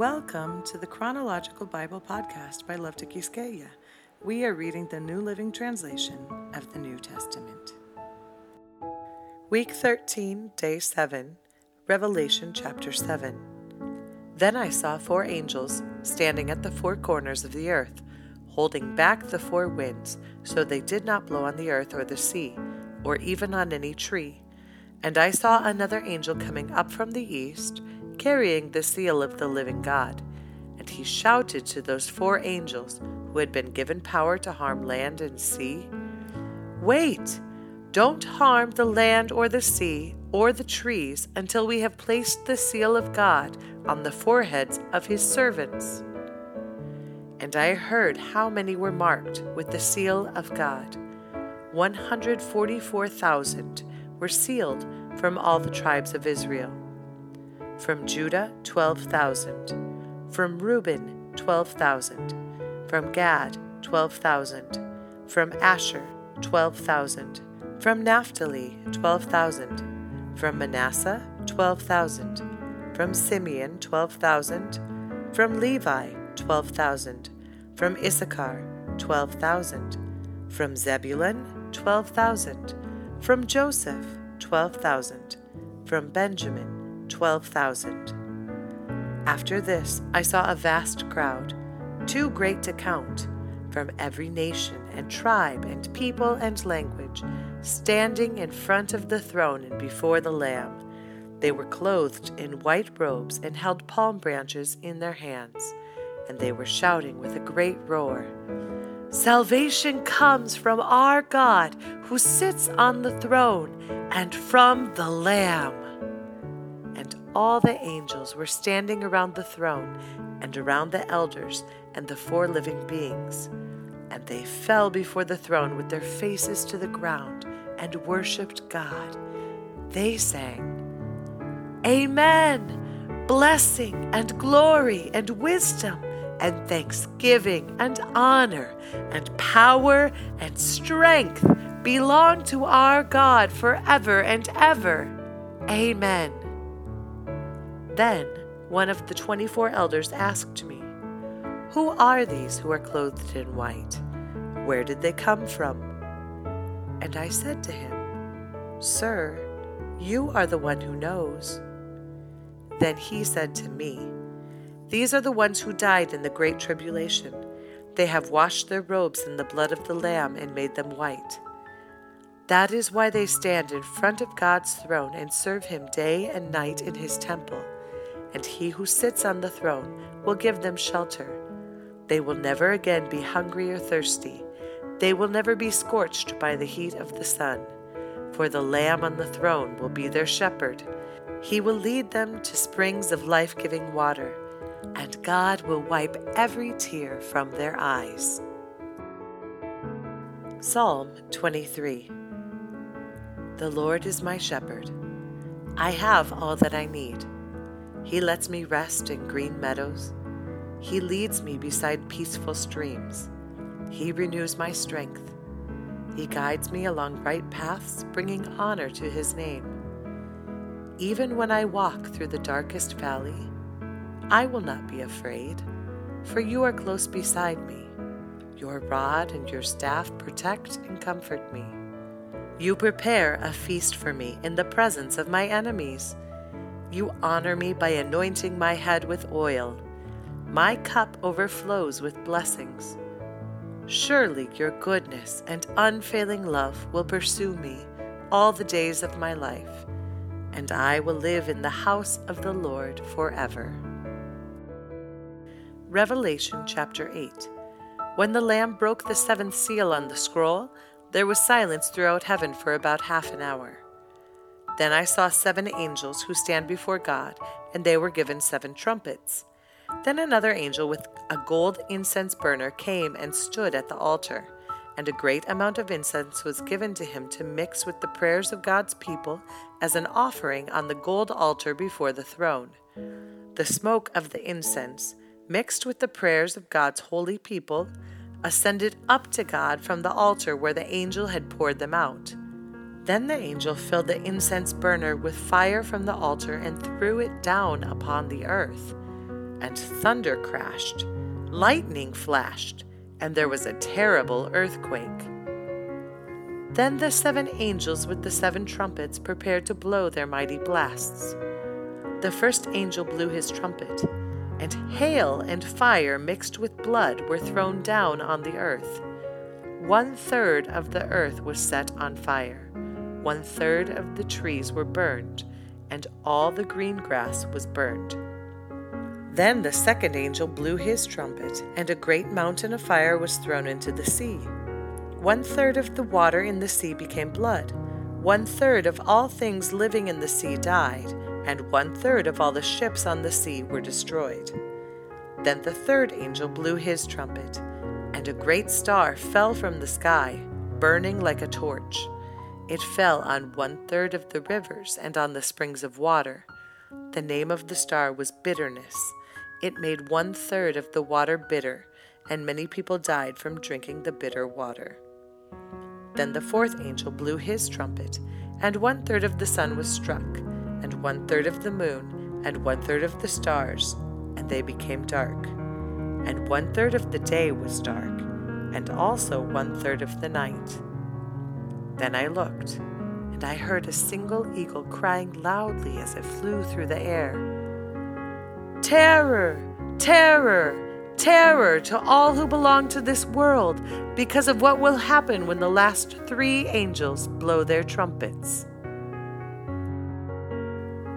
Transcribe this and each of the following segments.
Welcome to the Chronological Bible Podcast by Love to Quisqueya. We are reading the New Living Translation of the New Testament. Week 13, Day 7, Revelation chapter 7. Then I saw four angels standing at the four corners of the earth, holding back the four winds, so they did not blow on the earth or the sea, or even on any tree. And I saw another angel coming up from the east carrying the seal of the living God. And he shouted to those four angels who had been given power to harm land and sea Wait! Don't harm the land or the sea or the trees until we have placed the seal of God on the foreheads of his servants. And I heard how many were marked with the seal of God. 144,000 were sealed from all the tribes of Israel. From Judah, 12,000. From Reuben, 12,000. From Gad, 12,000. From Asher, 12,000. From Naphtali, 12,000. From Manasseh, 12,000. From Simeon, 12,000. From Levi, 12,000. From Issachar, 12,000. From Zebulun, 12,000. From Joseph, 12,000. From Benjamin, 12,000. After this, I saw a vast crowd, too great to count, from every nation and tribe and people and language, standing in front of the throne and before the Lamb. They were clothed in white robes and held palm branches in their hands, and they were shouting with a great roar Salvation comes from our God who sits on the throne and from the Lamb all the angels were standing around the throne and around the elders and the four living beings. And they fell before the throne with their faces to the ground and worshiped God. They sang, Amen! Blessing and glory and wisdom and thanksgiving and honor and power and strength belong to our God forever and ever. Amen. Then one of the twenty four elders asked me, Who are these who are clothed in white? Where did they come from? And I said to him, Sir, you are the one who knows. Then he said to me, These are the ones who died in the great tribulation. They have washed their robes in the blood of the Lamb and made them white. That is why they stand in front of God's throne and serve him day and night in his temple and he who sits on the throne will give them shelter. They will never again be hungry or thirsty. They will never be scorched by the heat of the sun. For the Lamb on the throne will be their shepherd. He will lead them to springs of life giving water, and God will wipe every tear from their eyes. Psalm 23 The Lord is my shepherd. I have all that I need. He lets me rest in green meadows. He leads me beside peaceful streams. He renews my strength. He guides me along right paths, bringing honor to his name. Even when I walk through the darkest valley, I will not be afraid, for you are close beside me. Your rod and your staff protect and comfort me. You prepare a feast for me in the presence of my enemies. You honor me by anointing my head with oil. My cup overflows with blessings. Surely your goodness and unfailing love will pursue me all the days of my life, and I will live in the house of the Lord forever. Revelation chapter 8 When the Lamb broke the seventh seal on the scroll, there was silence throughout heaven for about half an hour. Then I saw seven angels who stand before God, and they were given seven trumpets. Then another angel with a gold incense burner came and stood at the altar, and a great amount of incense was given to him to mix with the prayers of God's people as an offering on the gold altar before the throne. The smoke of the incense, mixed with the prayers of God's holy people, ascended up to God from the altar where the angel had poured them out. Then the angel filled the incense burner with fire from the altar and threw it down upon the earth. and thunder crashed, lightning flashed, and there was a terrible earthquake. Then the seven angels with the seven trumpets prepared to blow their mighty blasts. The first angel blew his trumpet, and hail and fire mixed with blood were thrown down on the earth. One third of the earth was set on fire, one third of the trees were burned, and all the green grass was burned. Then the second angel blew his trumpet, and a great mountain of fire was thrown into the sea. One third of the water in the sea became blood. One third of all things living in the sea died, and one third of all the ships on the sea were destroyed. Then the third angel blew his trumpet, and a great star fell from the sky, burning like a torch. It fell on one third of the rivers and on the springs of water. The name of the star was Bitterness it made one third of the water bitter, and many people died from drinking the bitter water. Then the fourth angel blew his trumpet, and one third of the sun was struck, and one third of the moon, and one third of the stars, and they became dark. And one third of the day was dark, and also one third of the night. Then I looked, and I heard a single eagle crying loudly as it flew through the air. Terror, terror, terror to all who belong to this world because of what will happen when the last three angels blow their trumpets.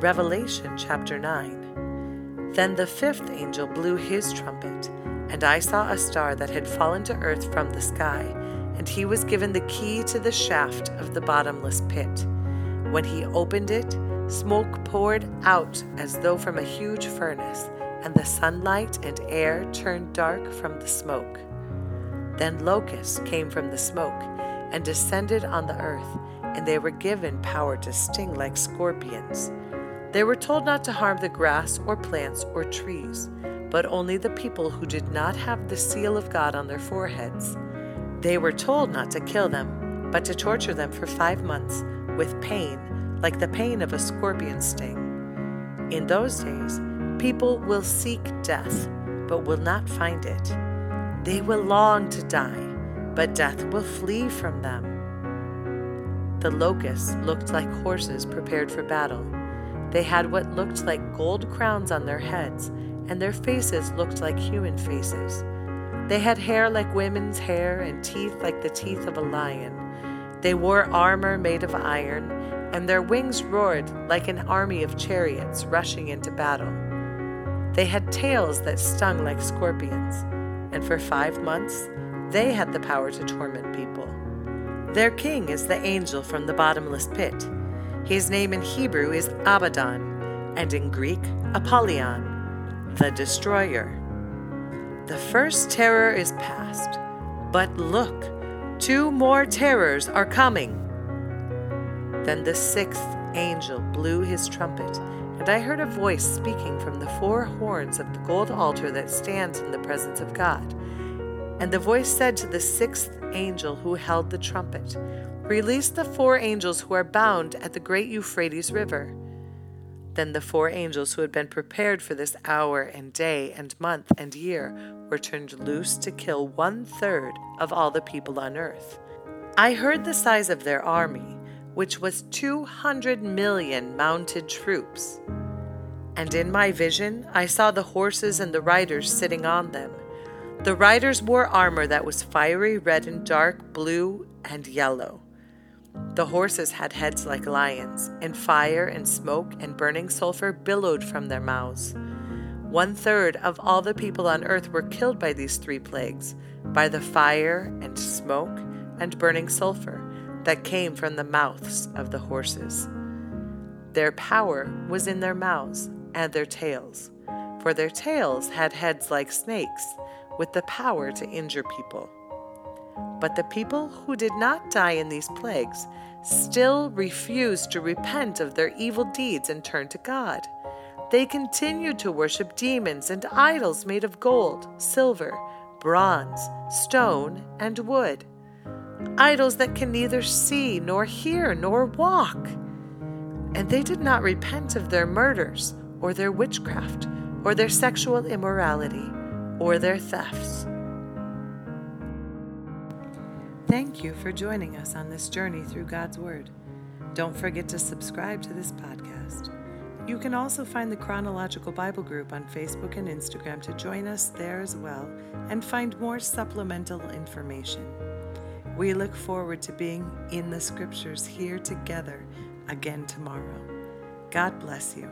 Revelation chapter 9. Then the fifth angel blew his trumpet, and I saw a star that had fallen to earth from the sky, and he was given the key to the shaft of the bottomless pit. When he opened it, Smoke poured out as though from a huge furnace, and the sunlight and air turned dark from the smoke. Then locusts came from the smoke and descended on the earth, and they were given power to sting like scorpions. They were told not to harm the grass or plants or trees, but only the people who did not have the seal of God on their foreheads. They were told not to kill them, but to torture them for five months with pain like the pain of a scorpion sting. In those days, people will seek death, but will not find it. They will long to die, but death will flee from them. The locusts looked like horses prepared for battle. They had what looked like gold crowns on their heads, and their faces looked like human faces. They had hair like women's hair and teeth like the teeth of a lion. They wore armor made of iron and their wings roared like an army of chariots rushing into battle. They had tails that stung like scorpions, and for five months they had the power to torment people. Their king is the angel from the bottomless pit. His name in Hebrew is Abaddon, and in Greek, Apollyon, the destroyer. The first terror is past, but look, two more terrors are coming. Then the sixth angel blew his trumpet, and I heard a voice speaking from the four horns of the gold altar that stands in the presence of God. And the voice said to the sixth angel who held the trumpet, Release the four angels who are bound at the great Euphrates River. Then the four angels who had been prepared for this hour and day and month and year were turned loose to kill one third of all the people on earth. I heard the size of their army which was 200 million mounted troops. And in my vision, I saw the horses and the riders sitting on them. The riders wore armor that was fiery red and dark blue and yellow. The horses had heads like lions, and fire and smoke and burning sulfur billowed from their mouths. One third of all the people on earth were killed by these three plagues by the fire and smoke and burning sulfur that came from the mouths of the horses. Their power was in their mouths and their tails, for their tails had heads like snakes, with the power to injure people. But the people who did not die in these plagues still refused to repent of their evil deeds and turn to God. They continued to worship demons and idols made of gold, silver, bronze, stone, and wood idols that can neither see, nor hear, nor walk. And they did not repent of their murders, or their witchcraft, or their sexual immorality, or their thefts. Thank you for joining us on this journey through God's Word. Don't forget to subscribe to this podcast. You can also find the Chronological Bible Group on Facebook and Instagram to join us there as well and find more supplemental information. We look forward to being in the Scriptures here together again tomorrow. God bless you.